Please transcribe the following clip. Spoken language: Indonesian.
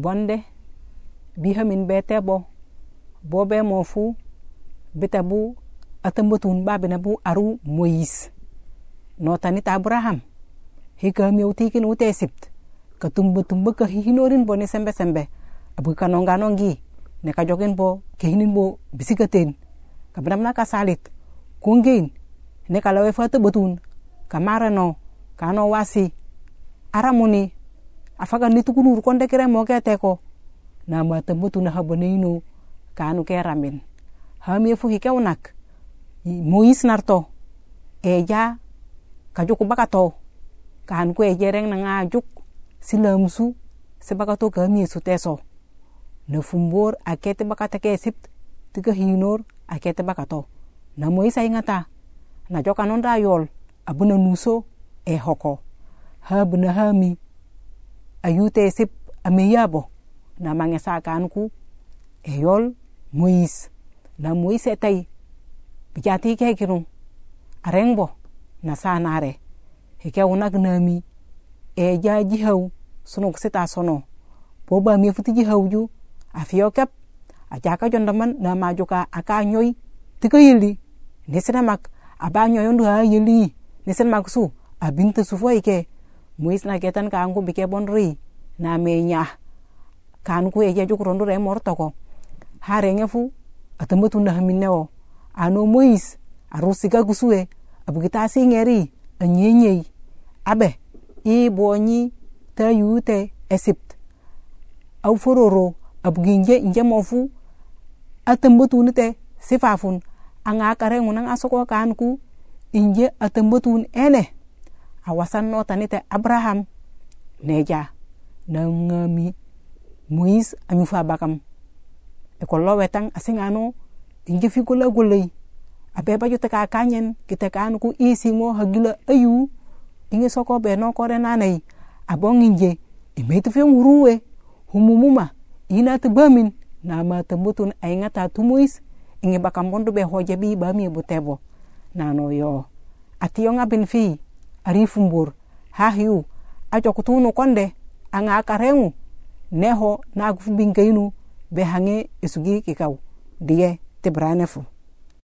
bonde biha min bete bo bo be mo fu bita bu atambutun ba bina bu aru moyis. Tanita abraham hika mi utikin ute sipt ka tumba ka hinorin bo ne sembe sembe abu ka nonga nongi ne ka jogen bo ke hinin bo bisikaten ka benam na ka salit kungin ne ka lawe fata betun ka mara no ka no wasi aramuni afaga ni tukunur konde kire mo ke teko na ma tambutu na habane ino ka anu ke ramin. Hami fu hike unak mois narto. Eja ka juku bakato ka an ku ejereng na nga juk silamsu se bakato ka mi su teso. Na fumbor akete bakata ke sipt tiga hinor akete bakato na mois ay ngata. Na joka non rayol abuna nuso e hoko. Ha buna hami ayute sip ameyibo ayutesip ameyabo namangesakanku eyol mois na mois etai bijati kekinu arengbo na sanare hekeunak nami eja jihau sunuk sita sono. Boba mi futi jihau ju afiyo kep ajaka jondaman na majuka aka nyoi tika yili. Nisina mak aba nyoyondu ha yili. Nisina mak su abinta sufo ike. Mois na ketan ka angu bike bon ri na me nya kan ku eje re mor toko hare nge fu atambatu na o. Ano mois arusika gusue abugita si ngeri anyenyei abe i bonyi ta yute esipt au fororo abuginje nje mofu atambatu nite sifafun anga kare ngunang asoko kan ku inje atambatun ene awasan no tanite abraham. Neja. Na ngami mois anyufa bakam e ko lowetang asingano inje fi gola golai abe ba jota ka kanyen kita kan ku isi ngo hagila ayu. Inge soko be no kore nanai abong inje imetu fe nguruwe humumuma ina te bamin. Na ma tambutun ay ngata tumuis inge bakam bondo be hoja bi bami butebo nano yo. Atiyo ngabin fi arifumbor ha hiu a jokutunu konde. A ŋa kareŋu neho na gufu binkeinu be haŋe isugi kikau. Diye ti burane fu.